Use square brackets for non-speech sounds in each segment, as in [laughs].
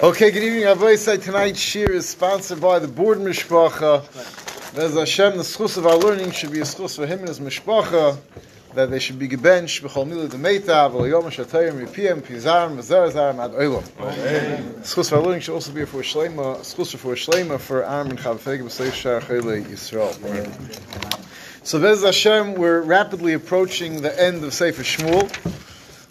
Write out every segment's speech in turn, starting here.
Okay, good evening. Avoy say tonight's shiur is sponsored by the Board Mishpacha. There's Hashem, the schus of our learning should be a schus for him and his mishpacha, that they should be gebenched b'chol milu demeita, v'lo yom shatayim ripiyam, pizarim, v'zer ad oilam. Schus of our learning should also be for shlema, schus for shlema for Aaron and Chavfeg b'seif shar chayle Yisrael. So Bez Hashem, we're rapidly approaching the end of Sefer Shmuel.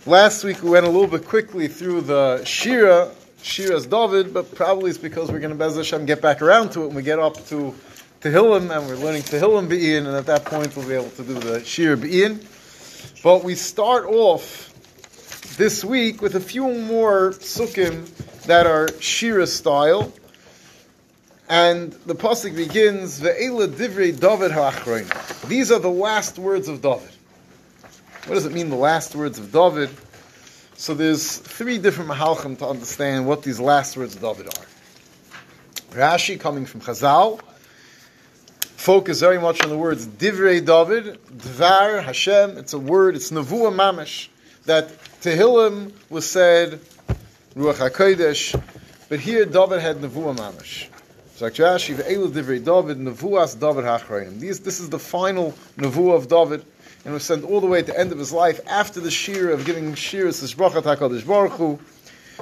Last week we went a little bit quickly through the Shira, Shira's David, but probably it's because we're going to Bez Hashem get back around to it when we get up to Tehillim and we're learning Tehillim Be'in, and at that point we'll be able to do the Shira Be'in. But we start off this week with a few more sukkim that are Shira style. And the pasuk begins, "Ve'ela divrei David ha'achroin." These are the last words of David. What does it mean, the last words of David? So there's three different mahalchim to understand what these last words of David are. Rashi, coming from Chazal, focus very much on the words Divrei David, Dvar Hashem. It's a word. It's Nevuah Mamish that Tehillim was said Ruach Hakodesh, but here David had Nevuah Mamish. So Rashi, Ve'elu Divrei David, Nevuas David. These, this is the final Nevuah of David and was sent all the way at the end of his life after the shir of giving shirs to Shbrachat HaKadosh Baruch.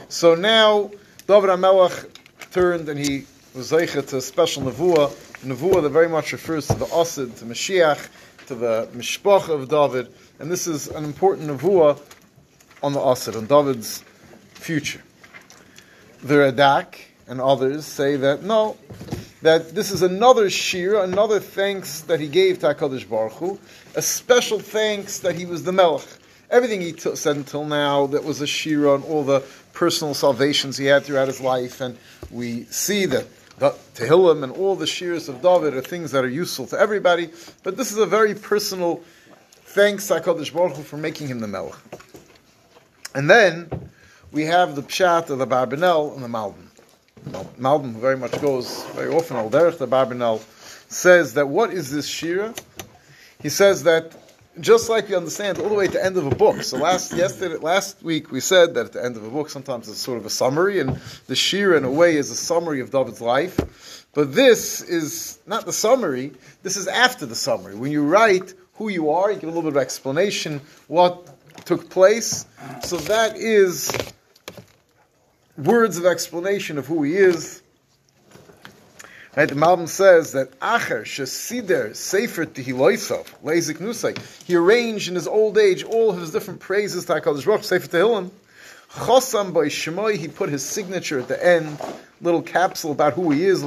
So now, David HaMelech turned and he was zeichet to a special nevuah, nevuah that very much refers to the Asid, to Mashiach, to the Mishpach of David, and this is an important nevuah on the Asid, on David's future. The Radak and others say that no, that this is another shir, another thanks that he gave to HaKadosh Baruch Hu, a special thanks that he was the Melech. Everything he t- said until now that was a shir on all the personal salvations he had throughout his life, and we see that the Tehillim and all the shirs of David are things that are useful to everybody, but this is a very personal thanks to HaKadosh Baruch Hu for making him the Melech. And then we have the Pshat of the Barbanel and the Malbim. Malbim very much goes very often al derech the Barbanel says that what is this shira? He says that just like we understand all the way to the end of a book. So last yesterday, last week we said that at the end of a book sometimes it's sort of a summary, and the shira in a way is a summary of David's life. But this is not the summary. This is after the summary. When you write who you are, you give a little bit of explanation what took place. So that is words of explanation of who he is. Right, the Malbim says that Acher Shesider Sefer Tehiloisov Lezik Nusay. He arranged in his old age all of his different praises to Hakadosh Baruch Sefer Tehillim. Chosam by Shemoi, he put his signature at the end, little capsule about who he is.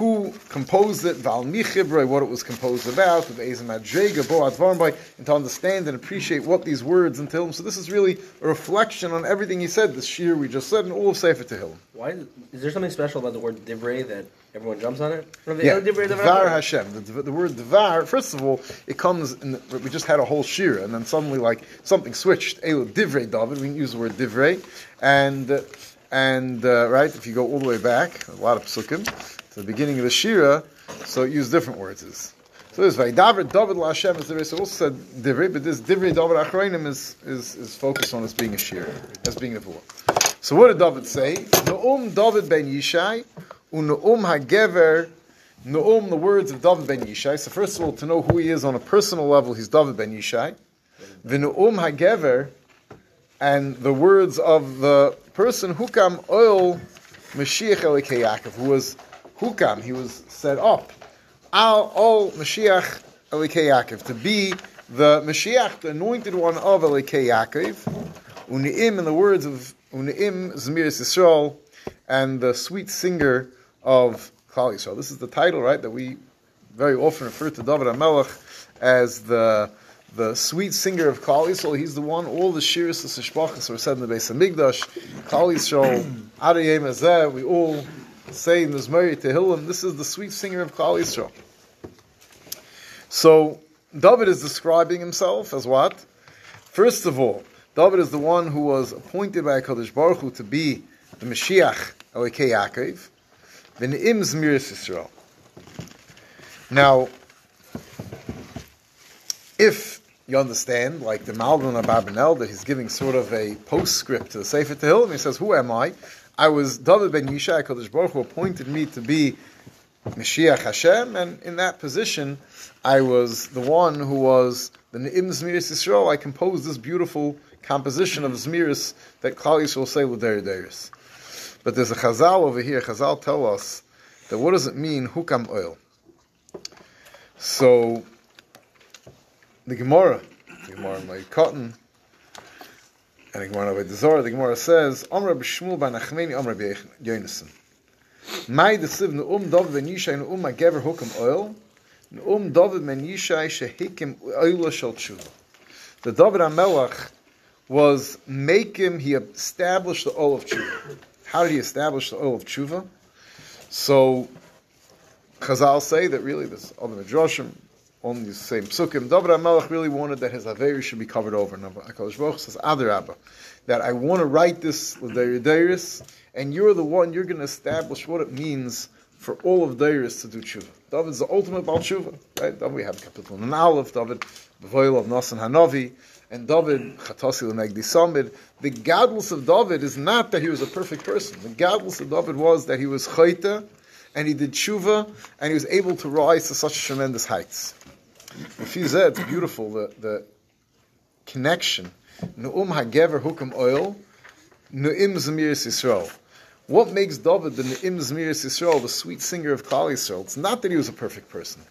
Who composed it, Val Michibroi, what it was composed about, with Ezem Boat Varmbai, and to understand and appreciate what these words entail. So this is really a reflection on everything he said, this shir we just said, and all of Sefer Tehillim. Why is, there something special about the word divrei that everyone jumps on it? Yeah, Dvar Hashem. The, the word Dvar, first of all, it comes, in we just had a whole shir, and then suddenly like something switched. Elu Divrei David, we can use the word Divrei, and, uh, and uh, right, if you go all the way back, a lot of psukim, the beginning of the shira, so it used different words. So this Vaydavar David LaHashem is the so also said Divrei, but this Divrei David Achroinim is, is, is focused on as being a shira, as being a vua. So what did David say? No'um David ben Yishai, u'no'um hagever, no'um the words of David ben Yishai. So first of all, to know who he is on a personal level, he's David ben Yishai. V'no'um hagever, and the words of the person, who Hukam oil Mashiach Elikei Yaakov, who was Hukam, he was set up. Al Ol Mashiach Elikei Yaakov, to be the Mashiach, the anointed one of Elikei Yaakov. Uni'im, in the words of Uni'im Zmiris Yisrael, and the sweet singer of Chal Yisrael. This is the title, right, that we very often refer to David HaMelech as the the sweet singer of Klal Yisrael. He's the one. All the shirs of Sishpachas were said in the base of Migdash. Klal Yisrael, Ariyem Azeh. We all say in the Zmeri Tehillim. This is the sweet singer of Klal Yisrael. So David is describing himself as what? First of all, David is the one who was appointed by Hakadosh Baruch Hu to be the Mashiach Elikei Yaakov. V'ne'im Zmiris Yisrael. Now, if you understand, like the Malbim of Abarbanel, that he's giving sort of a postscript to the Sefer Tehillim. He says, "Who am I? I was David ben Yishai. Kodesh Baruch Hu appointed me to be Mashiach Hashem, and in that position, I was the one who was the Ne'im Zmiris Yisrael. I composed this beautiful composition of Zmiris that Klal Yisrael say L'der Deris. But there's a Chazal over here. Chazal tell us that what does it mean Hukam oil? So the Gemara, the Gemara my cotton, and the Gemara by the Zohar, the Gemara says, Amr b'Shmuel b'Nachmeni Amr b'Yonason. Mai desiv ne'um David ben Yishai ne'um ha'gever hukam oil, ne'um David ben Yishai shehikim oil shel tshuva. The David HaMelech was make him, he established the oil of tshuva. How did he establish the oil of tshuva? So, Chazal say that really this other midrashim, on the same psukim, David HaMelech really wanted that his Averi should be covered over. And HaKadosh Baruch says, Adarabba, that I want to write this L'Deiris, and you're the one, you're going to establish what it means for all of Deiris to do tshuva. David's the ultimate Baal tshuva, right? David, we have capital in Aleph, David, the Voil of Nasan Hanavi, and David, Chatasi L'Negdi Samid. The godless of David is not that he was a perfect person. The godless of David was that he was chayta, and he did tshuva, and he was able to rise to such tremendous heights. Fizeh, it's beautiful, the, the connection. Nu'um hagever hukum oil, nu'im zemiris Yisrael. What makes David the nu'im zemiris Yisrael, the sweet singer of Klal Yisrael? It's not that he was a perfect person.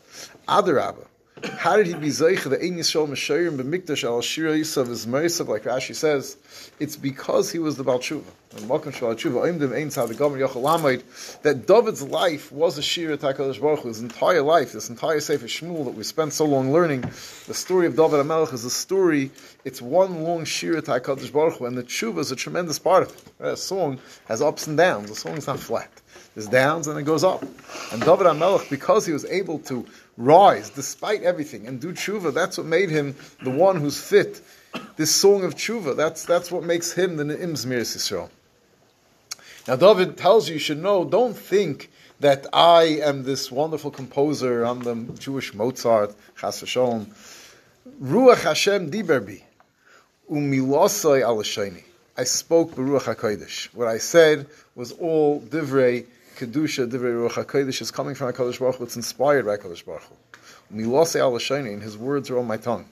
Adarabah. How did he be Zeicha, the Ein Yisrael Meshayim, B'mikdash al Shira Yisav is Merisav, like Rashi says, it's because he was the Baal Tshuva. And Malkan Shal Tshuva, Oimdim Ein Tzad, Gomer Yochel Lamed, that David's life was a Shira Takadosh Baruch his entire life, this entire Sefer Shmuel that we spent so long learning, the story of David HaMelech is a story, it's one long Shira Takadosh Baruch and the Tshuva is a tremendous part of it. A song has ups and downs, the song is not flat. There's downs and it goes up. And David HaMelech, because he was able to rise despite everything and do tshuva. That's what made him the one who's fit. This song of tshuva. That's that's what makes him the Ne'im Zmir Yisrael. Now David tells you, you should know. Don't think that I am this wonderful composer. I'm the Jewish Mozart. Chas v'sholom. Ruach Hashem diberbi umilosai alashayni. I spoke beruach hakodesh. What I said was all divrei kedusha divrei ruach hakodesh is coming from Hakadosh Baruch. It's inspired by Hakadosh Baruch Hu. Milosei al and his words are on my tongue.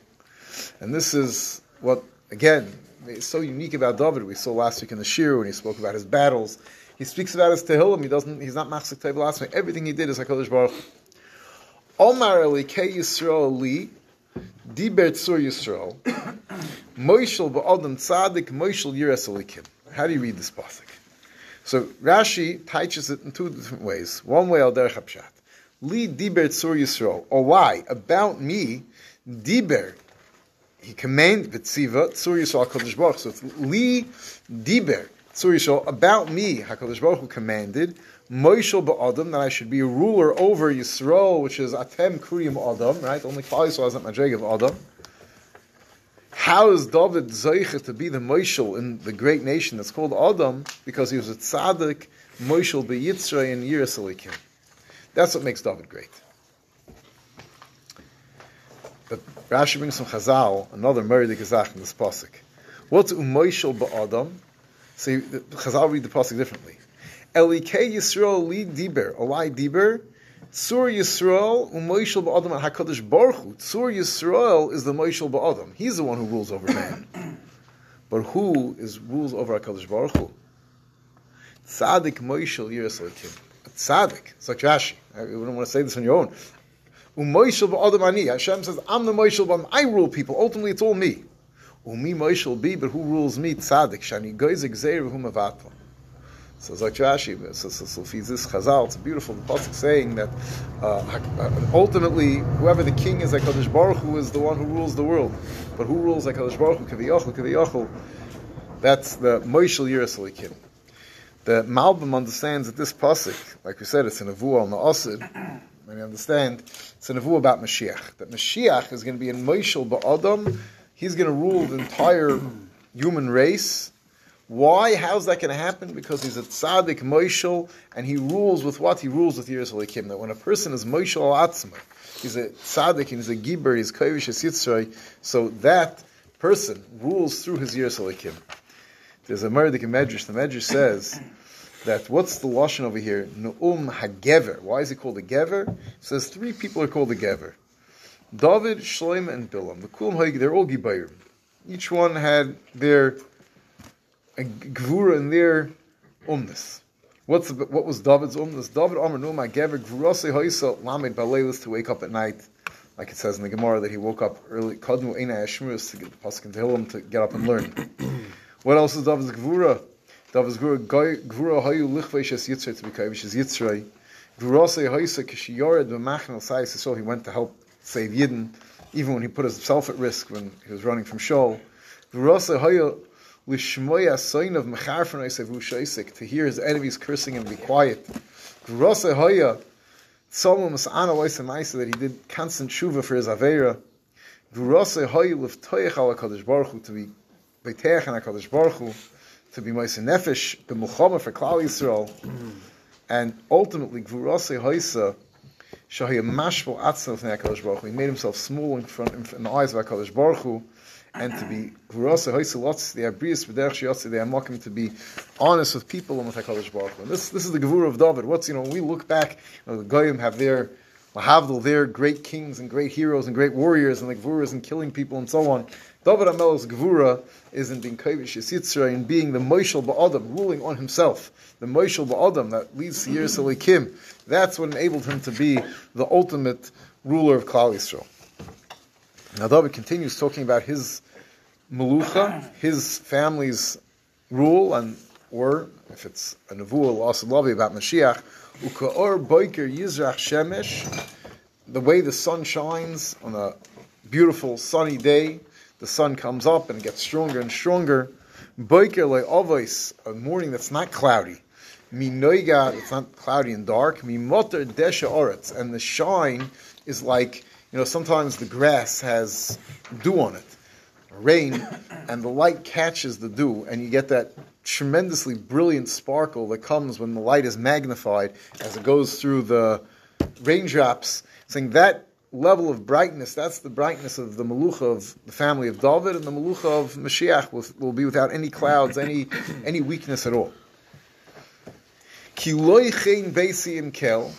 And this is what again is so unique about David. We saw last week in the Shir when he spoke about his battles. He speaks about his tehillim. He doesn't. He's not machzik tevil last. Everything he did is Hakadosh Baruch. Omar Elikei Yisrael li diber tzur Yisrael [coughs] moishel ba'adam tzadik moishel yiras elikim. How do you read this pasuk? So Rashi teaches it in two different ways. One way al derech. Li diber tzur Yisrael. Or why? About me, diber. He commanded v'tziva tzur Yisrael HaKadosh Baruch So it's li diber tzur Yisrael. About me, HaKadosh Baruch Hu commanded Moishel ba'adam, that I should be a ruler over Yisrael, which is Atem Kuriyim Adam, right? Only Klal Yisrael hasn't Madreg of Adam. How is David Zeicha to be the Moishel in the great nation that's called Adam? Because he was a tzaddik, Moishel beYitzray and Yerusalikim. That's what makes David great. But Rashi brings some Chazal, another Murray Gezach in this pasuk. What's Umoishel ba'adam? See, Chazal read the pasuk differently. Elikei Yisrael li diber, olai diber, Tzur Yisrael u'moishel ba'adam HaKadosh Baruch Hu. Tzur Yisrael is the moishel ba'adam. He's the one who rules over man. [coughs] but who is rules over HaKadosh Baruch Hu? Tzadik moishel Yerusalikim. Tzadik. It's like Rashi. I wouldn't want to say this on your own. U'moishel ba'adam ani. Hashem says, I'm the moishel ba'adam. I rule people. Ultimately, it's all me. Umi moishel bi, but who rules me? Tzadik. Shani goizek zeir hu mavatal. So it's so, so, so this Chazal, it's beautiful. The pasuk saying that uh, ultimately, whoever the king is, Hakadosh Baruch Hu is the one who rules the world. But who rules Hakadosh Baruch Hu? Kaviyachol, Kaviyachol. That's the Moishel Yerusalikim. The Malbim understands that this pasuk, like we said, it's in Avu al Na'asid. Many understand it's an Avu about Mashiach. That Mashiach is going to be in Moishel Ba'adam. He's going to rule the entire human race Why? How's that going to happen? Because he's a tzaddik moishel, and he rules with what? He rules with Yiras Elikim. That when a person is moishel atzma, he's a tzaddik, he's a giber, he's kovish yitzray, so that person rules through his Yiras Elikim. There's a Merdik Medrash. The Medrash says that what's the lashon over here? Nu'um hagever. Why is he called a gever? It says three people are called a gever. David, Shloim, and Bilam. The Kulam they're all gibayim. Each one had their a gvura in their umness. What's the, what was David's umness? David Amr Numa Gever Gvurase Hoisa Lamed Baleilis to wake up at night, like it says in the Gemara that he woke up early. Kadmu Eina Ashmurus to get the pasuk in Tehillim to get up and learn. [coughs] what else is David's gvura? David's gvura gvura Hayu Lichveish Es Yitzray to be Kaivish Es Yitzray. Gvurase Hoisa Kishiyored B'Machnel Sayis so he went to help save Yidden, even when he put himself at risk when he was running from Shaul. Gvurase Hayu Lishmoya sign of to hear his enemies cursing and be quiet. That he did constant shuva for his Hu to be Beiteach and HaKadosh Baruch Hu to be Maisa Nefesh B'Muchama for Klal Yisrael. And ultimately Grasa Hoysa Shahya Mashvo Atzal from HaKadosh Baruch Hu. He made himself small in front in the eyes of HaKadosh Baruch Hu and to be are Brias B'derech Shiotzi, they are mocking to be honest with people and with HaKadosh Baruch Hu. And this, this is the Gevura of David. What's, you know, when we look back, you know, the Goyim have their, Mahavdal, their great kings and great heroes and great warriors and the Gevuras and killing people and so on. David Amel's Gevura is in being Kovish Yisitzra, in being the Moshel Ba'adam, ruling on himself. The Moshel Ba'adam that leads to Yerusalem Kim. That's what enabled him to be the ultimate ruler of Klal Yisrael. David continues talking about his Melucha, his family's rule, and or if it's a nevuah also lovely about Mashiach, ukaor boiker yizrach shemesh, the way the sun shines on a beautiful sunny day, the sun comes up and gets stronger and stronger. Boiker le avos, a morning that's not cloudy. Mi noiga, it's not cloudy and dark. Mi motor desha oretz, and the shine is like you know, sometimes the grass has dew on it, rain, [coughs] and the light catches the dew, and you get that tremendously brilliant sparkle that comes when the light is magnified as it goes through the raindrops. Saying that level of brightness, that's the brightness of the Malucha of the family of David, and the Malucha of Mashiach will, will be without any clouds, any, [coughs] any weakness at all. Ki loy kel,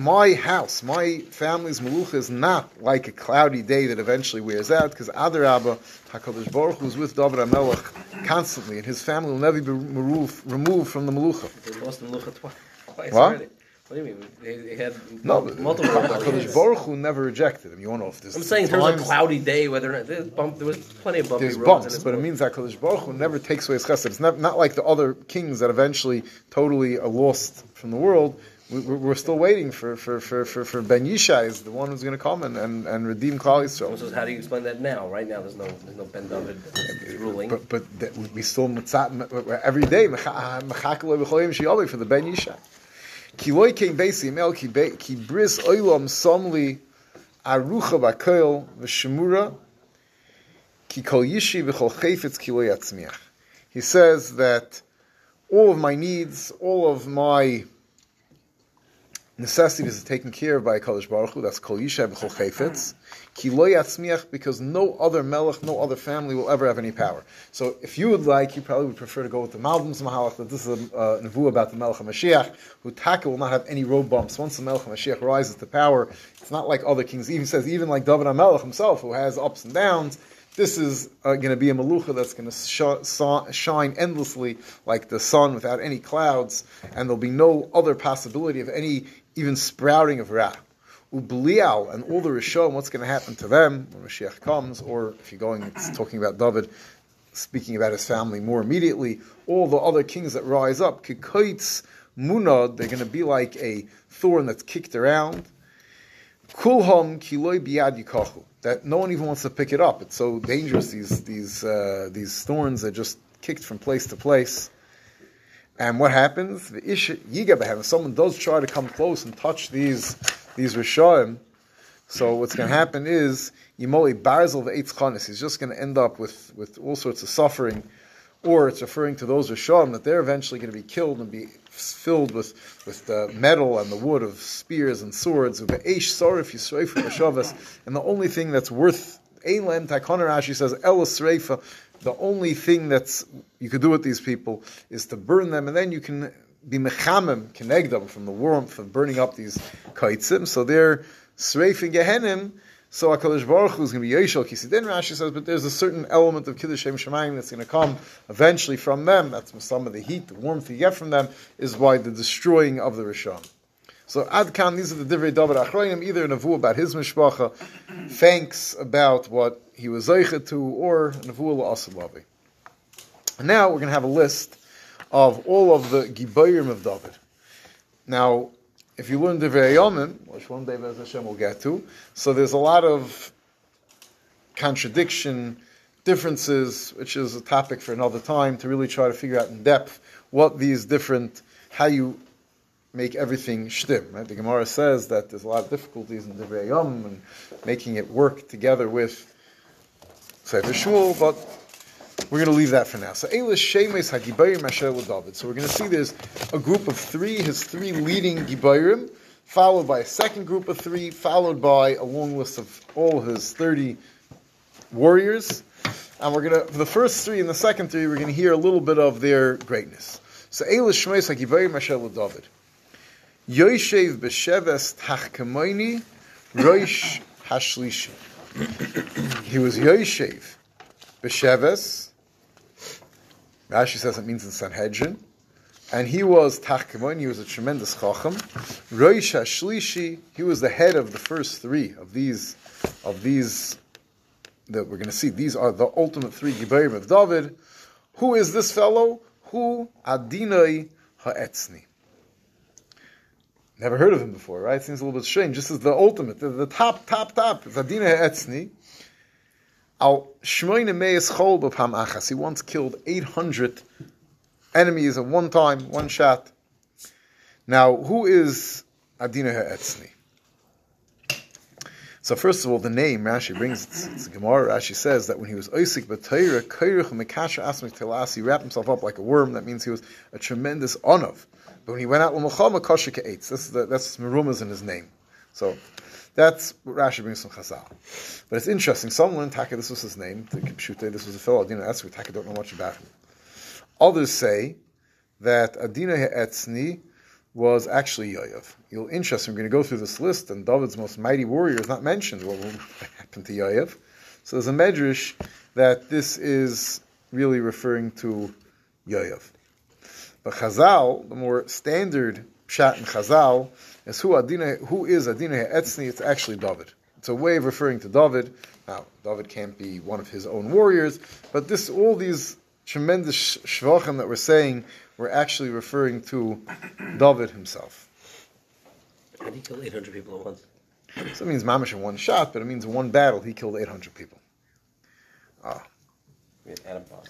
my house, my family's malucha is not like a cloudy day that eventually wears out, because Adarabba, HaKadosh Baruch Hu is with David HaMelech constantly, and his family will never be removed, from the malucha. They lost the malucha [laughs] twice. What? Already. What do you mean? They, they had No, multiple. [laughs] HaKadosh Baruch Hu never rejected him. You to know if there's I'm saying in terms of cloudy day, whether or not there's bump, there was plenty of bumpy There's roads. bumps, this but it means that Kadosh Baruch Hu never takes away his chesed. It's not, not like the other kings that eventually totally are lost from the world. We, we're we're still waiting for, for, for, for, for Ben Yishai, is the one who's going to come and, and, and redeem Klal Yisrael. So how do you explain that now? Right now, there's no there's no Ben David ruling. But but that we- still every day ah, shiyavi for the ben yisha. Ki loy kein beisi emel ki be- ki bris oilam somli arucha bakoil v'shemura ki kol yishi v'chol chayfetz atzmiach. He says that all of my needs, all of my necessities are taken care of by Kadosh Baruch Hu. That's Kol Yishay B'chol Chayfetz. Ki lo yatzmiach, because no other melech, no other family will ever have any power. So if you would like, you probably would prefer to go with the Malbim's Mahalach, that this is a uh, nevuah about the Melech HaMashiach, who Taka will not have any road bumps. Once the Melech HaMashiach rises to power, it's not like other kings. Even says, even like David HaMelech himself, who has ups and downs, this is uh, going to be a malucha that's going to sh- so- shine endlessly like the sun without any clouds, and there'll be no other possibility of any even sprouting of Ra. Ublial and all the Rishon, what's going to happen to them when Mashiach comes, or if you're going, it's talking about David, speaking about his family more immediately, all the other kings that rise up, Kikoitz Munad, they're going to be like a thorn that's kicked around. Kulham kiloi yikachu. That no one even wants to pick it up. It's so dangerous. These these uh, these thorns are just kicked from place to place. And what happens? The ish yiga behem. If someone does try to come close and touch these these rishoim, so what's going to happen is yimoli barzel ve'etz chanis. He's just going to end up with with all sorts of suffering. or it's referring to those Rishon that they're eventually going to be killed and be filled with, with the metal and the wood of spears and swords. And the only thing that's worth Ein Rashi says Sreifa. The only thing that's you could do with these people is to burn them, and then you can be mechamim kenegdam from the warmth of burning up these kaitzim. So they're sreifing gehenim. So Hakadosh Baruch Hu is going to be Yeshel Kisidin. Rashi says, but there's a certain element of Kiddush Shem Shemayim that's going to come eventually from them. That's some of the heat, the warmth you get from them, is by the destroying of the Rishon. So Adkan, these are the Divrei David Achroinim, either a Navu about his mishpacha, thanks about what he was Zeichet to, or Navu La'asalavi. Now we're going to have a list of all of the Gibayim of David. Now, if you learn Divrei Yomim, which one day Hashem will get to, so there's a lot of contradiction, differences, which is a topic for another time to really try to figure out in depth what these different, how you make everything shtim. Right? The Gemara says that there's a lot of difficulties in Divrei Yom and making it work together with Sefer Shmuel, but we're going to leave that for now. So Elish Shemes HaGibayim Asher David. So we're going to see there's a group of three, his three leading Gibayim, followed by a second group of three, followed by a long list of all his 30 warriors. And we're going to, for the first three and the second three, we're going to hear a little bit of their greatness. So Elish Shemes HaGibayim Asher David. Yoshev b'sheves tachkamoini roish hashlishi. He was Yoshev b'sheves. Rashi says it means in Sanhedrin. And he was Tachkemon, he was a tremendous chacham. Roish Hashlishi, he was the head of the first three of these, of these that we're going to see. These are the ultimate three Gibayim of David. Who is this fellow? Who Adinai Ha'etzni. Never heard of him before, right? Seems a little bit strange. This is the ultimate, the, the top, top, top. Zadina Etzni. Al Shmoine Meis Chol Achas. He once killed 800 enemies at one time, one shot. Now, who is Adina Etzni? So first of all, the name Rashi brings it's, it's Gemara. Rashi says that when he was Oisik B'Torah, Koirich Mekasha Asmik Telas, he wrapped himself up like a worm. That means he was a tremendous onav. But when he went out l'mulchama, kosher ke'etz. The, that's merumas in his name. So that's what Rashi brings from Chazal. But it's interesting. Someone Taka, this was his name. This was a fellow Adina Etzri. Taka don't know much about him. Others say that Adina Etzni was actually Yoav. You'll interesting. We're going to go through this list, and David's most mighty warrior is not mentioned. What will [laughs] happen to Yoav? So there's a medrash that this is really referring to Yoav. But Chazal, the more standard pshat in Chazal, is who Adina, who is Adina Etzni. It's actually David. It's a way of referring to David. Now, David can't be one of his own warriors, but this, all these tremendous shvachim that we're saying, we're actually referring to David himself. How did he kill 800 people at once? So it means mamish in one shot, but it means one battle he killed 800 people. Ah. We had atom bombs.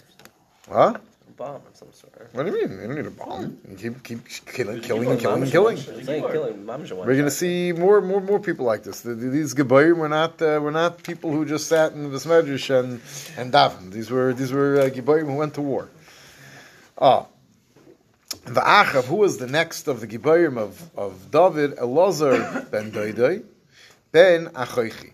Huh? Bomb of some sort. What do you mean? You don't need a bomb. You keep, keep killing, killing, Killing, and killing, and killing. in one- killing mamish one We're going to shot. see more, more, more people like this. The- the- These gebayim were not, uh, were not people who just sat in the medrash and and davened. These were, these were uh, gebayim who went to war. Ah, the Achav, who was the next of the gebayim of of David, Elazar ben Doidoi, ben Achoichi.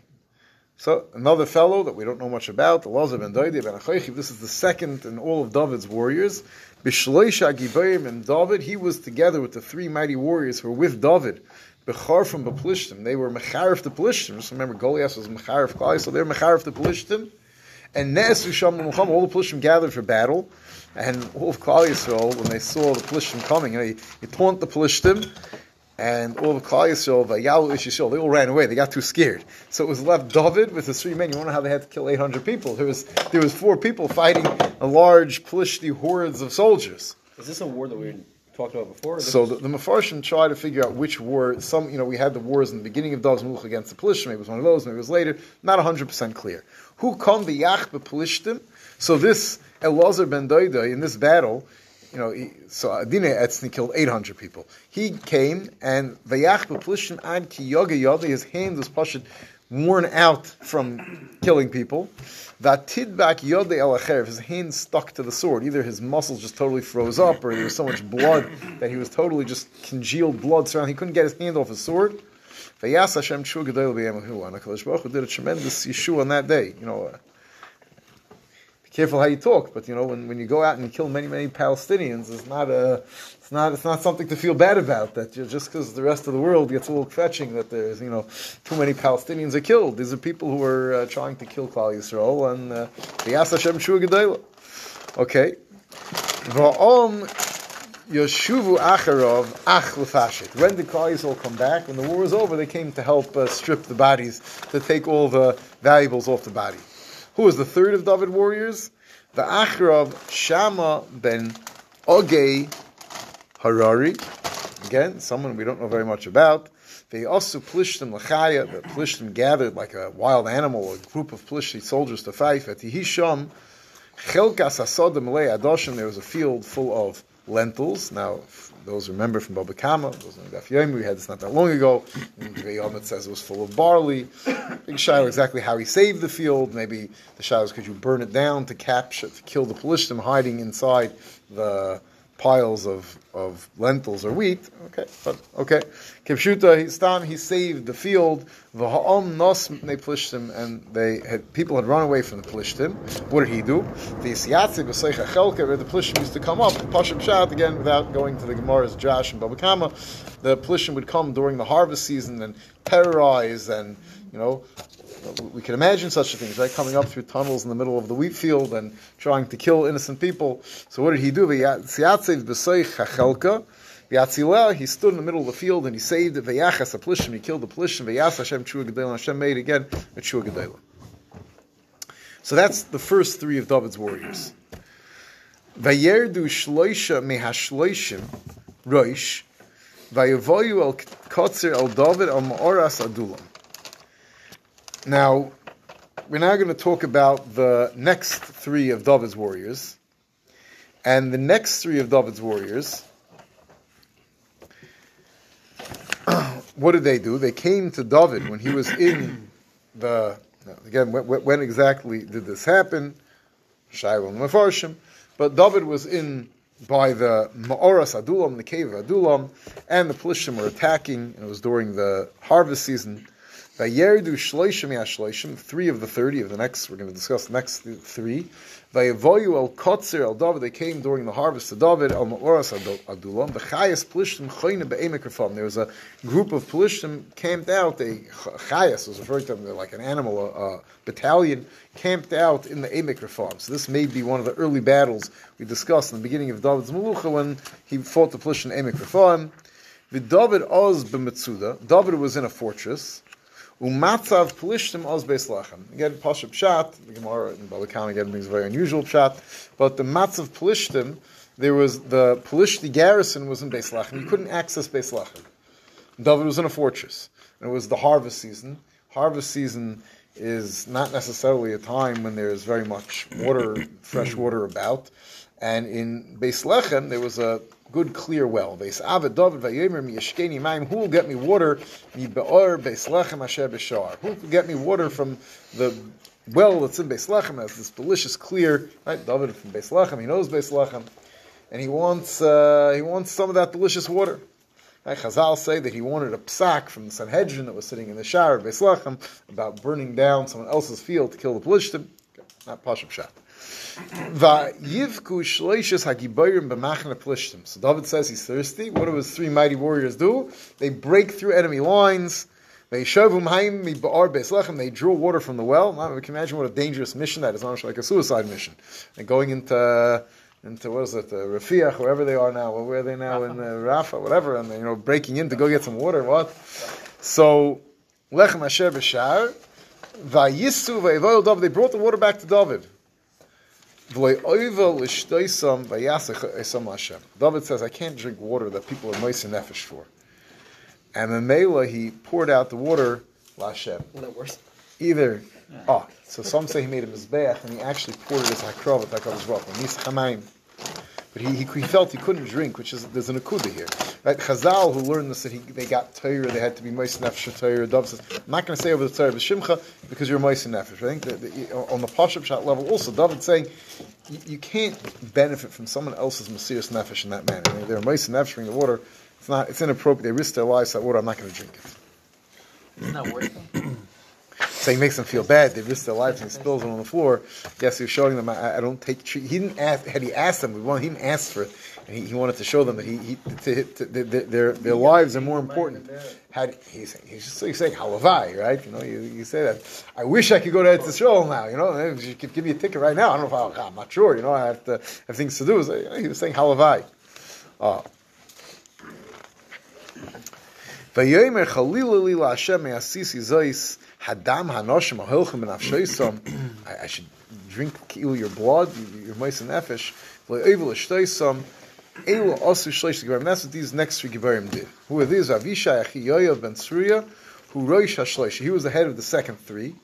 So another fellow that we don't know much about, Elazar ben Doidoi ben Achoichi. This is the second in all of David's warriors. Bishloisha Gibayim and David, he was together with the three mighty warriors who were with David. Bechar from Beplishtim. They were Mecharif the Plishtim. Just remember, Goliath was Mecharif Klai, so they're Mecharif the Plishtim. And Ne'esu Sham all the Plishtim gathered for battle. And all of Klal Yisrael, when they saw the Plishtim coming, you, you taunt the Plishtim, and all of Klal Yisrael, Vayalu Ish Yisrael, they all ran away. They got too scared. So it was left David with his three men. You wonder how they had to kill 800 people. There was, there was four people fighting a large Plishti hordes of soldiers. Is this a war that we talked about before? So the, the Mefarshim try to figure out which war. Some, you know, we had the wars in the beginning of David's Mulch against the Pelishtim. Maybe it was one of those. Maybe it was later. Not hundred percent clear. Who come the Yach Pelishtim? So this Elazar ben Doida in this battle, you know, he, so Adine Etzni killed eight hundred people. He came and Vayach Pelishtim ad ki yoga yoda. His hand was pushed worn out from killing people. Vatidbak yode el his hand stuck to the sword. Either his muscles just totally froze up, or there was so much blood that he was totally just congealed blood surrounding. He couldn't get his hand off his sword. Vayas Hashem Shua Gedol B'Yemahu. And HaKadosh did a tremendous Yeshua on that day. You know, uh, careful how you talk, but you know, when, when you go out and you kill many, many Palestinians, it's not a, it's not, it's not something to feel bad about. That just because the rest of the world gets a little fetching that there's, you know, too many Palestinians are killed. These are people who are uh, trying to kill Klal Yisrael, and the uh, Hashem Shua. Okay. Va'om Yoshuvu Acharov Ach Lefashit. When did Klal Yisrael come back? When the war was over, they came to help uh, strip the bodies, to take all the valuables off the body. Who was the third of David warriors? The Acharov Shama ben Ogei Harari. Again, someone we don't know very much about. They also Plishtim Lachaya, the Plishtim gathered like a wild animal, a group of Plishti soldiers to fight. At Hisham, Chelkas Asodim Adoshim, there was a field full of lentils. Now, those remember from Baba Kama, those in Daf Yomi, we had this not that long ago. It says it was full of barley. Big shiloh exactly how he saved the field. Maybe the shiloh is because you burn it down to capture, to kill the Pelishtim hiding inside the piles of, of lentils or wheat. Okay, but okay. Kipshuta, he stam, he saved the field. V'ha'om nos they plishtim, and they had people had run away from the plishtim. What did he do? The siyatzi b'seicha chelka, where the plishtim used to come up, pashim shat again without going to the Gemara's Josh and Babakama. The plishtim would come during the harvest season and terrorize and you know we can imagine such a thing, right? Coming up through tunnels in the middle of the wheat field and trying to kill innocent people. So what did he do? He stood in the middle of the field and he saved it. He killed the plishim. Hashem made again a Chua So that's the first three of David's warriors. Vayerdu shloisha mehashloishim roish. Kotzer David ma'oras adulam. Now, we're now going to talk about the next three of David's warriors. And the next three of David's warriors, [clears throat] what did they do? They came to David when he was in the. Again, when, when exactly did this happen? And Mefarshim. But David was in by the Ma'oras Adulam, the cave of Adulam, and the Plishtim were attacking, and it was during the harvest season. Vayerdu shloishim yashloishim, three of the thirty of the next, we're going to discuss the next three. Vayavoyu el kotzer el David, they came during the harvest of David, el ma'oras adulam, v'chayas plishtim choyne be'emek There was a group of plishtim camped out, a chayas was referred to them, like an animal, a, a, battalion, camped out in the emek Refaim. So this may be one of the early battles we discussed in the beginning of David's Melucha when he fought the plishtim emek Refaim. David oz b'metzuda, David was in a fortress, Umatzav Plishtim Oz Beis Lechem. Again, Pashup Pshat, the Gemara in Baba Kama again brings a very unusual Pshat, but the Matzav Plishtim, there was, the Plishti garrison was in Beis Lechem. You couldn't access Beis Lechem. David was in a fortress. And it was the harvest season. Harvest season is not necessarily a time when there is very much water, fresh water about. And in Beis Lechem, there was a good clear well. Who will get me water? Who will get me water from the well that's in Beis Lechem? Has this delicious clear right? David from Beis Lechem. He knows Beis Lechem, and he wants uh, he wants some of that delicious water. Right? Chazal say that he wanted a psak from the Sanhedrin that was sitting in the shower of Beis Lechem about burning down someone else's field to kill the Pelishtim. Not Pashup Shat. So David says he's thirsty. What do his three mighty warriors do? They break through enemy lines. They lechem. They draw water from the well. Now, we can imagine what a dangerous mission that is. Almost like a suicide mission. And going into into what is it, uh, Rafiach, wherever they are now. Where are they now in uh, Rafa, whatever? And you know, breaking in to go get some water. What? So lechem asher b'shar. They brought the water back to David. David says, I can't drink water that people are moist nefesh for. And then Mela, he poured out the water, Lashem. That worse. Either, oh, so some say he made him a mizbeach and he actually poured it as hakrov at HaKadosh Baruch Hu. But he, he, he felt he couldn't drink, which is there's an akuda here, right? Chazal who learned this that he, they got Torah, they had to be moist nefesh Torah. Dov says, I'm not going to say over the Torah Shimcha because you're moist nefesh. I think that, that, on the pashup shot level, also David saying you, you, can't benefit from someone else's mysterious nefesh in that manner. I mean, they're moist nefesh the water. It's not. It's inappropriate. They risk their lives that water. I'm not going to drink it. It's not worth it. He makes them feel bad. They risk their lives and spills them on the floor. Yes, he was showing them, I, I don't take treat. He didn't ask, had he asked them, he didn't ask for it. And he, he wanted to show them that he, he to, to, to, their, their lives are more important. Had, he's, saying, he's just he's saying halavai, right? You know, you, you say that. I wish I could go to Eretz now. You know, you could give me a ticket right now. I don't know if I, am not sure. You know, I have to have things to do. So, he was saying halavai. Uh, Vayomer chalila li la Hashem me'asisi zois hadam hanoshim ahilchim benafshoisam. I should drink your blood, your mice and nefesh. Le'evil shteisam. Elu asu shleish gebarim. That's what these next three gebarim did. Who are these? Avishai achi Yoav ben Tzruya, who roish hashleish. He was the head of the second three.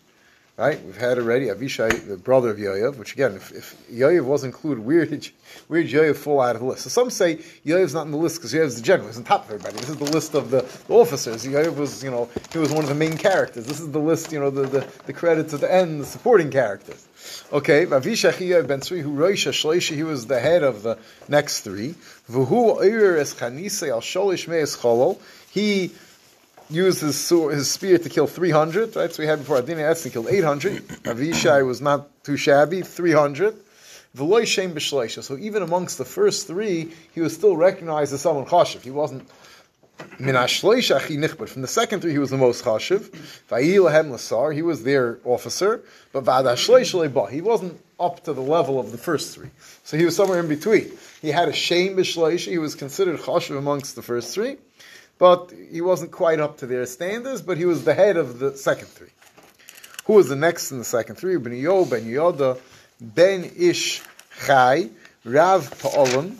Right? We've had already Avishai, the brother of Yoav, which again, if, if Yoav was included, where did, where did Yoav fall out of the list? So some say Yoav's not in the list because Yoav's the general, he's on top of everybody. This is the list of the, the officers. Yoav was, you know, he was one of the main characters. This is the list, you know, the, the, the credits at the end, the supporting characters. Okay, Avishai Yoav ben Tzri, who Roisha Shleishi, he was the head of the next three. V'hu Oyer es Chanise al Sholish Me'es Cholol. He used his, sword, his spear to kill 300, right? So we had before Adina Etzin killed 800. Avishai was not too shabby, 300. V'loy Shem B'shleisha. So even amongst the first three, he was still recognized as someone chashiv. He wasn't min but from the second three, he was the most chashiv. Va'ilahem lasar, he was their officer, but v'ad he wasn't up to the level of the first three. So he was somewhere in between. He had a shame b'shleisha, he was considered chashiv amongst the first three but he wasn't quite up to their standards, but he was the head of the second three. Who was the next in the second three? Ben Yo, Ben Yoda, Ben Ish Chai, Rav Pa'olam.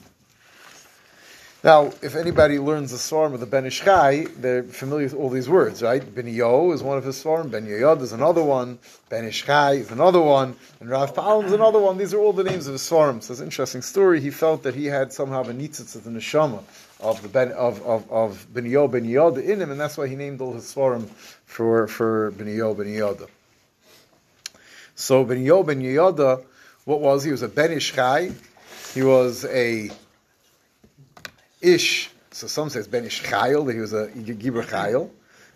Now, if anybody learns the Svarm of the Ben Ish Chai, they're familiar with all these words, right? Ben Yo is one of his Svarm, Ben Yoyod is another one, Ben Ish Chai is another one, and Rav Pa'olam is another one. These are all the names of his Svarm. So it's an interesting story. He felt that he had somehow a nitzitz of the neshama of the ben of of of Ben Ben in him, and that's why he named all his svarim for for Ben Yo Ben. So Ben Yo Ben Yoda, what was he? he was a Ben Ishchai. He was a Ish. So some say it's Ben Ishchayil that he was a Gibber Chayil.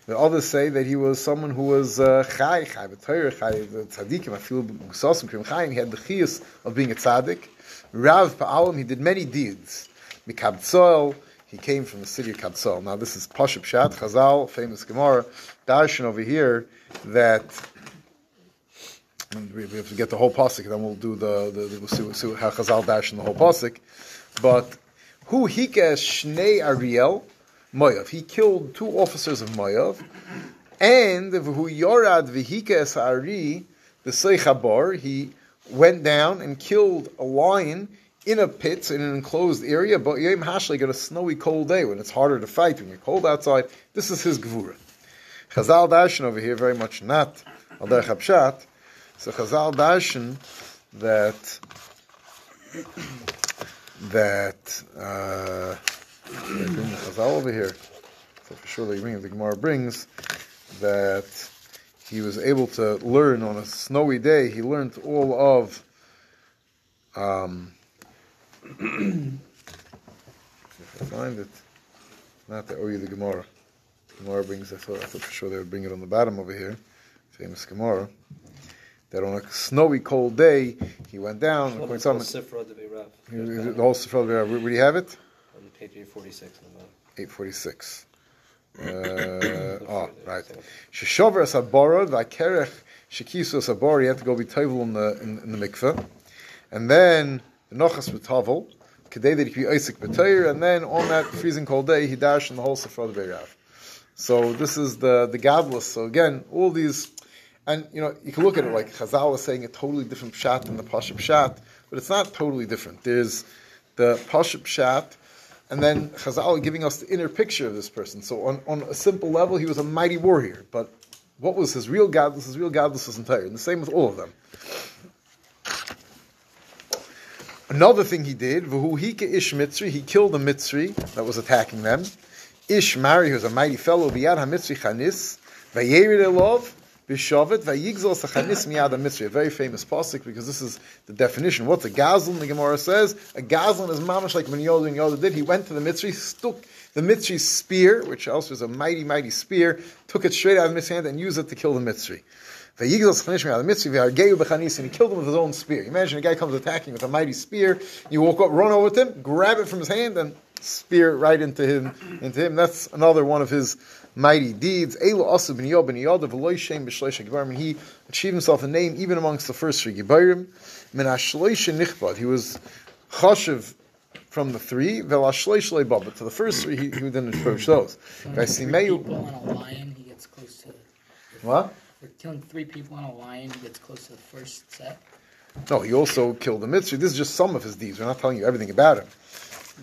The others say that he was someone who was uh, Chai, Chai B'Torah, Chai Tzadikim, I feel Gusasim, Krim Chai, he had the chiyus of being a tzaddik. Rav Pa'alim, he did many deeds. Mikab Tzol, he came from the city of Kabsal. Now this is Pashup Shat, Chazal, famous Gemara, Darshan over here, that we have to get the whole pasuk, then we'll do the, the, the we'll see, see how Chazal darshan the whole pasuk. But who hikes shnei Ariel Moav? He killed two officers of Moav, and who yorad v'hikes Ari the Seichabar. He went down and killed a lion in a pit, in an enclosed area, but Yom Hashlei got a snowy, cold day when it's harder to fight, when you're cold outside. This is his Gvura. Chazal Darshan over here, very much not Al Derech Hapshat. So Chazal Darshan that, that, uh, Chazal over here, so for sure the Gemara brings, that he was able to learn on a snowy day, he learned all of, um, if I find it, not the Oyu the Gemara. Gemara brings, I thought, I thought for sure they would bring it on the bottom over here, famous Gemara, that on a snowy, cold day, he went down, on the whole Sifra de Rav. Where do you have it? On page 846 846. [coughs] Uh, oh, right. Sheshover asabora, v'akerech shekisu asabora, you have to go be tovel in the, in, in the mikveh. And then, the nochas b'tavel, kedei that he could be Isaac b'tayr, and then on that freezing cold day, he dashed in the whole Sefer Beirav. So this is the the godless. So again, all these, and you know, you can look at it like Chazal is saying a totally different pshat than the Pashup pshat, but it's not totally different. There's the Pashup pshat, and then Chazal giving us the inner picture of this person. So on, on a simple level, he was a mighty warrior, but what was his real godless? His real godless was entire, and the same with all of them. Another thing he did, V'huhika Ish Mitzri, he killed a Mitzri that was attacking them. Ish Mari, who was a mighty fellow, Biyad HaMitzri Chanis, Vayerid Elov, Bishavet, Vayigzol Sachanis Miyad HaMitzri, a very famous pasuk because this is the definition. What's a gazlan? The Gemara says, a gazlan is mamash like when Yoda did. He went to the Mitzri, stuck the Mitzri's spear, which also was a mighty, mighty spear, took it straight out of his hand and used it to kill the Mitzri. And he killed him with his own spear. Imagine a guy comes attacking with a mighty spear, you walk up, run over with him, grab it from his hand, and spear right into him. Into him. That's another one of his mighty deeds. He achieved himself a name even amongst the first three Gibayrim. He was chashiv from the three, but to the first three, he, he didn't approach those. What? For killing three people on a lion, he gets close to the first set. No, he also killed the mitzvah. This is just some of his deeds. We're not telling you everything about him.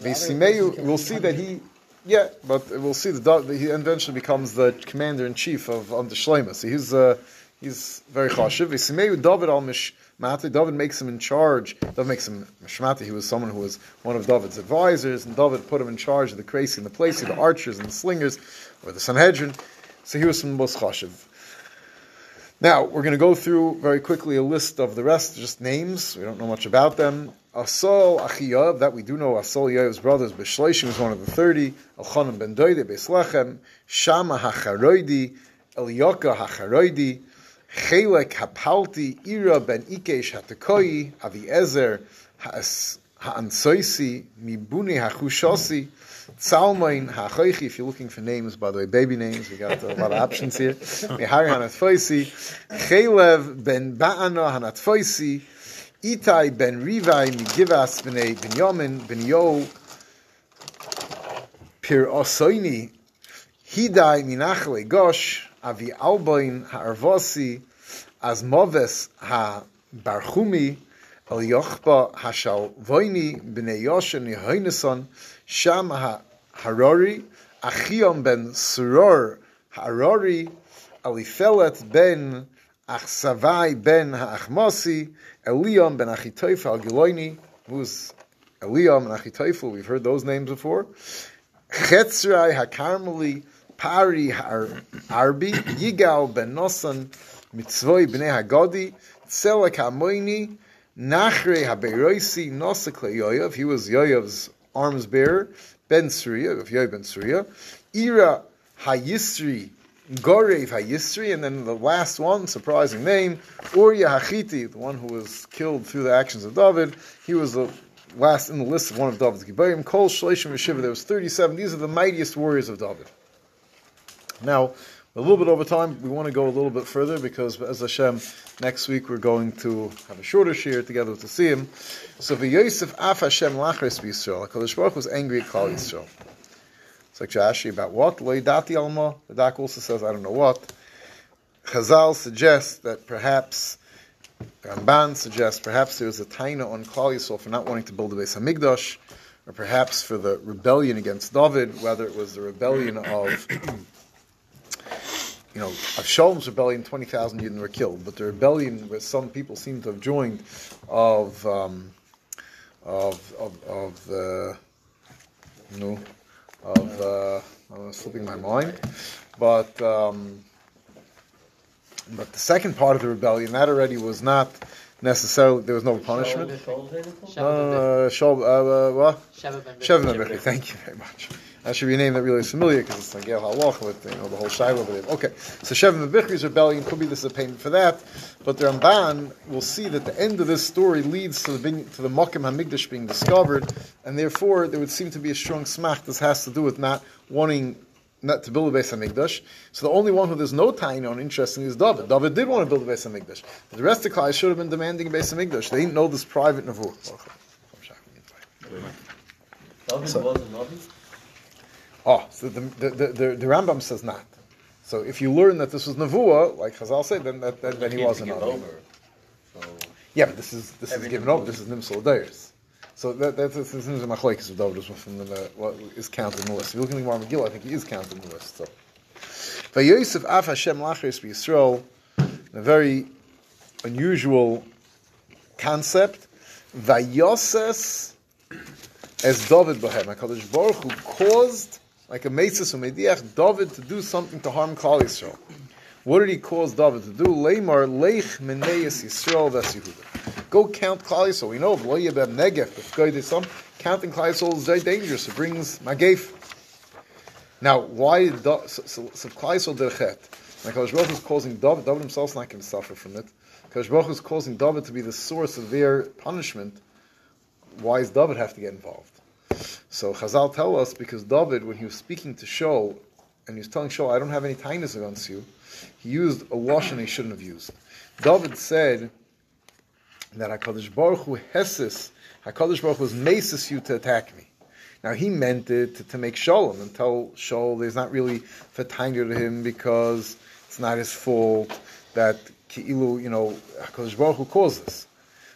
We'll see that he, yeah, but we'll see that he eventually becomes the commander in chief of under Shlema. So he's uh, he's very chashiv. Veisimeyu David al Mishmati. David makes him in charge. David makes him Mishmati. He was someone who was one of David's advisors, and David put him in charge of the Kreisi and the Pleisi, the archers and the slingers, or the Sanhedrin. So he was from the most chashiv. Now, we're going to go through very quickly a list of the rest, just names. We don't know much about them. Asol Achiyav, that we do know, Asol Yav's brothers, Beshleishim was one of the 30. Elchanan ben Doide, Beslechem, Shama HaCharoidi, Elioka HaCharoidi, Chelek Hapalti, Ira ben Ikesh HaTekoi, Aviezer Ha'ansoisi, Mibuni HaChushosi, Hachoichi, if you're looking for names, by the way, baby names, we got a lot of options here. Mihari Hanatfoisi, Chelev ben Ba'ana Hanatfoisi, Itai ben Rivai Migivas Binyamin Binyo Pir Osoini, Hidai Minachle Gosh, Avi Alboin El Yochba Yoshen Yehoineson, Sham Harori, Achion ben Suror Harori, Alifelet ben Achsavai ben Ha'achmosi, Eliam ben Achitoif al Giloini, who's Eliam and Achitoifel, we've heard those names before. Chetzrai HaKarmeli, Pari Arbi, Yigal ben Nosan, Mitzvoi b'nei Hagodi, Tzelek HaMoini, Nachre HaBeiroisi, Nosek Yoav, he was Yoav's arms bearer, Ben Surya, Yoy Ben Surya, Ira Hayisri, Gorev Hayisri, and then the last one, surprising name, Uriah Hachiti, the one who was killed through the actions of David. He was the last in the list of one of David's Gibayim. Kol Shleshim Yeshiva, there was 37. These are the mightiest warriors of David. Now, a little bit over time. We want to go a little bit further because, as Hashem, next week we're going to have a shorter shiur together with the Siyum. So, the Yosef af Hashem lachres b'Yisrael. HaKadosh Baruch was angry at Klal Yisrael. It's like Rashi about what? Lo dati alma. The Dak also says, I don't know what. Chazal suggests that perhaps, Ramban suggests perhaps there was a taina on Klal Yisrael for not wanting to build a Beis Hamikdash, or perhaps for the rebellion against David, whether it was the rebellion of you know, of Avshalom's rebellion, 20,000 Yidden were killed, but the rebellion where some people seem to have joined of, um, of, of, of, uh, of, uh, I'm slipping my mind, but, um, but the second part of the rebellion, that already was not necessarily, there was no punishment. No, no, no, uh, what? Sheva Thank you very much. That should be a name that really is familiar because it's like Yel Halach with you know the whole Shiloh. Okay, so Shevim Bichri's rebellion could be this is a payment for that, but the Ramban will see that the end of this story leads to the to the Mokim Hamikdash being discovered, and therefore there would seem to be a strong smach. This has to do with not wanting not to build a Beis Hamikdash. So the only one who there's no tying on interest in is David. David did want to build a Beis Hamikdash. The rest of the class should have been demanding a Beis Hamikdash. They didn't know this private nevuah. David so, was a Navi? Oh, so the, the, the, the, Rambam says not. So if you learn that this was Nevuah, like Chazal said, then, that, then, then he wasn't over. So yeah, but this is this is given over. This is Nimsal Dayers. So that, that's this is a machlekes of David from the what is counted in the list. If you look in the Gemara Megillah, I think he is counted in the list. So, Yosef Af Hashem Lachris Yisrael, a very unusual concept. Vayoses as David Bahem. HaKadosh Baruch Hu caused, like a Mesis Umediach, David to do something to harm Klal Yisrael. What did he cause David to do? Leimar leich meneyes Yisrael ves. Go count Klal We know of lo yebem negef. Some counting Klal is very dangerous. It brings magef. Now, why so, so, so Klal did chet? Like Baruch is causing David. David himself is not going to suffer from it. Kadosh is causing David to be the source of their punishment. Why does David have to get involved? So Chazal tell us because David, when he was speaking to Shaul, and he was telling Shaul, "I don't have any kindness against you," he used a lashon he shouldn't have used. David said that Hakadosh Baruch Hu hesis, Hakadosh Baruch Hu was maces you to attack me. Now he meant it to, to make shalom and tell Shaul there's not really fatanger to him because it's not his fault that Ki'ilu, you know, Hakadosh Baruch Hu caused this.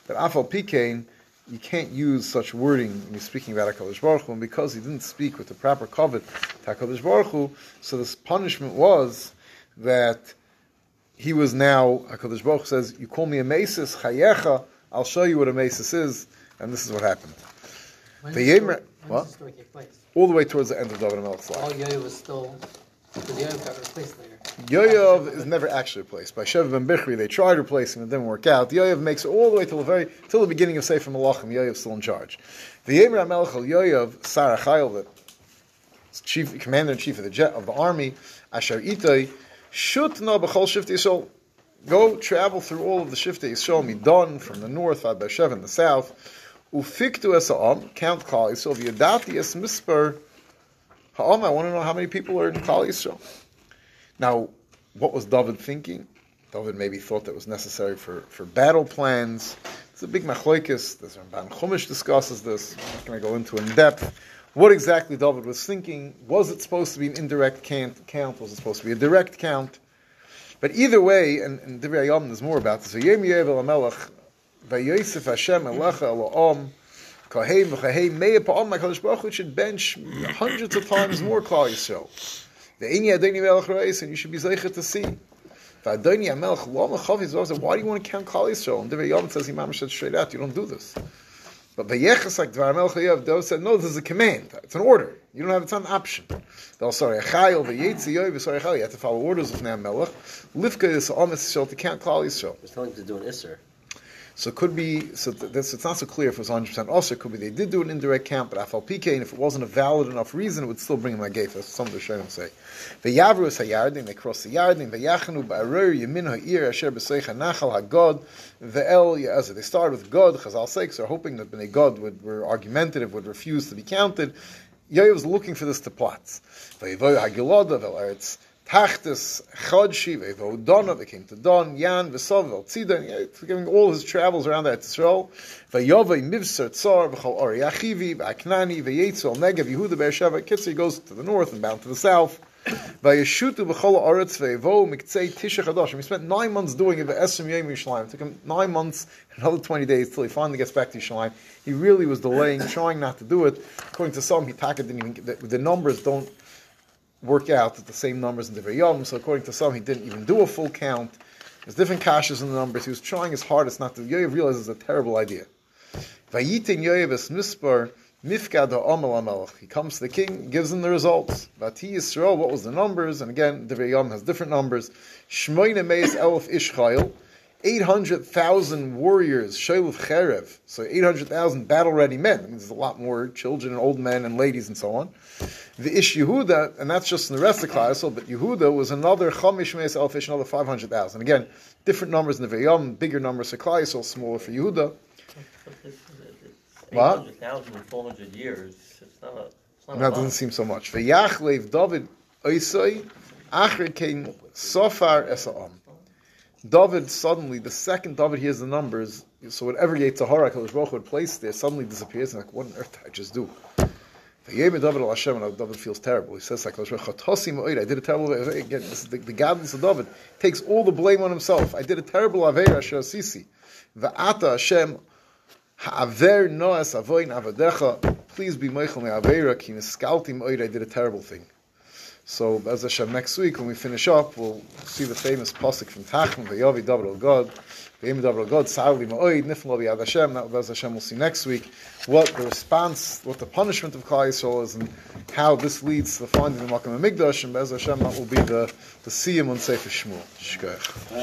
But Afal Pikein, you can't use such wording when you're speaking about HaKadosh Baruch Hu, and because he didn't speak with the proper covet to HaKadosh Baruch Hu, so this punishment was that he was now, HaKadosh Baruch says, you call me a Mesis, Chayecha, I'll show you what a Mesis is, and this is what happened. When The when what? the story take place? All the way towards the end of David Melech's Oh, life. Yoav was still, because Yoav got replaced later. Yoav is never actually replaced. By Sheva ben Bichri, they tried replacing him, it didn't work out. Yoav makes it all the way till the very, till the beginning of Sefer Malachim, Yoav's still in charge. The Yemer HaMelech al Yoav, Sarah Chayil, the chief, commander in chief of the jet, of the army, Asher Itay, Shut no b'chol Shift Yisrael. Go travel through all of the Shift Yisrael, Midon, from the north, Ad Be'er in the south. Ufiktu es ha'am, count Klal Yisrael, v'yadati es misper ha'am, I want to know how many people are in Klal Yisrael. Now, what was David thinking? David maybe thought that was necessary for, for battle plans. It's a big machlokes. The Ramban Chumash discusses this. I'm not going to go into in depth. What exactly David was thinking? Was it supposed to be an indirect count? count? Was it supposed to be a direct count? But either way, and, and Divrei Yom, there's more about this. Vayem Yev el Melech, Vayosef Hashem Elecha el Om, Kahem v'Kahem Meir Pa'om, HaKadosh Baruch Hu should bench hundreds of times more Klal Yisrael. The Eini Adoni Melech Reis, and you should be zeichet to see. The Adoni Melech Lo Mechav Yisrael why do you want to count Klal Yisrael? And Divrei Yom says, Imam said straight out, you don't do this. But Vayeches like Dvar Melech Yoav, said, no, this is a command. It's an order. You don't have, it's not an option. They'll sorry, Achayil, Vayetzi Yoav, sorry, Achayil. You have to follow orders of Nam Melech. Lifka is this Yisrael to count Klal Yisrael. Was telling him to do an Isser. So it could be so th- this, it's not so clear if it was 100 percent. Also, it could be they did do an indirect count, but afal pk, and if it wasn't a valid enough reason, it would still bring him a gate. That's some of the Shem say. The Yavru is hayardin. They cross the yardin. The Yachanu ba'arur yemin ha'ir asher b'seicha nachal ha'god. El yazer. They started with God. Chazal sakes are hoping that bnei God would were argumentative, would refuse to be counted. Yoav was looking for this to plots. Vayivoy ha'gilada vel eretz. Tachtis, Chodshi, Vevo Donna, they came to Don, Yan, Vesov, Tzidon, giving all his travels around that Israel. Vayovay, Mivser, Tsar, V'chol Ori Achivi, V'aknani, V'yetzel, Negev, Yehuda, Beersheva, Kitzur, he goes to the north and bound to the south. Vayeshutu, V'chol Oretz, Vevo, Miktzei, Tisha Chadosh. He spent nine months doing it, V'esrim Yom Yishalayim. It took him nine months, another 20 days, till he finally gets back to Yishalayim. He really was delaying, trying not to do it. According to some, he even, the, the numbers don't work out at the same numbers in the Yom. So according to some, he didn't even do a full count. There's different kashas in the numbers. He was trying his hardest not to. Yoav realizes it's a terrible idea. Vayitin Yoav es mifkad ha'omer lamelech. He comes to the king, gives him the results. Vati Yisrael, what was the numbers? And again, the Yom has different numbers. Shmoine meis elf ishchayil. 800,000 warriors, Shaluf Cherev, so 800,000 battle ready men. That means there's a lot more children and old men and ladies and so on. The Ish Yehuda, and that's just in the rest of the class, but Yehuda was another Chamish Meis Elfish, another 500,000. Again, different numbers in the Vayam, bigger numbers for Klai, smaller for Yehuda. What? 800,000 in 400 years. It's not a, it's not That doesn't seem so much. Vayachlev David Oisai, Achre Kein Sofar Esa'am. David suddenly, the second David hears the numbers, so whatever Yetzirah HaKadosh Baruch Hu had placed there suddenly disappears. And like, what on earth did I just do? David Hashem, and David feels terrible. He says, like, "Chatosi ma'od, I did a terrible. Again, this is the, the godliness of David takes all the blame on himself. I did a terrible aveira asher sisi. Va'ata Hashem ha'aver noas avoin avadecha. Please be meichel me aveira ki niskalti. I did a terrible thing. So, as Hashem, next week when we finish up, we'll see the famous pasuk from Tachum, Ve'yovi Davar El God, Davar El God, Sa'ali Ma'oid, Niflo B'yad Hashem, that Bez Hashem we'll see next week, what the response, what the punishment of Klal Yisrael is, and how this leads to the finding of the Makam Migdash, and Bez Hashem that will be the, the Siyum on Sefer Shmuel. Shkoyach.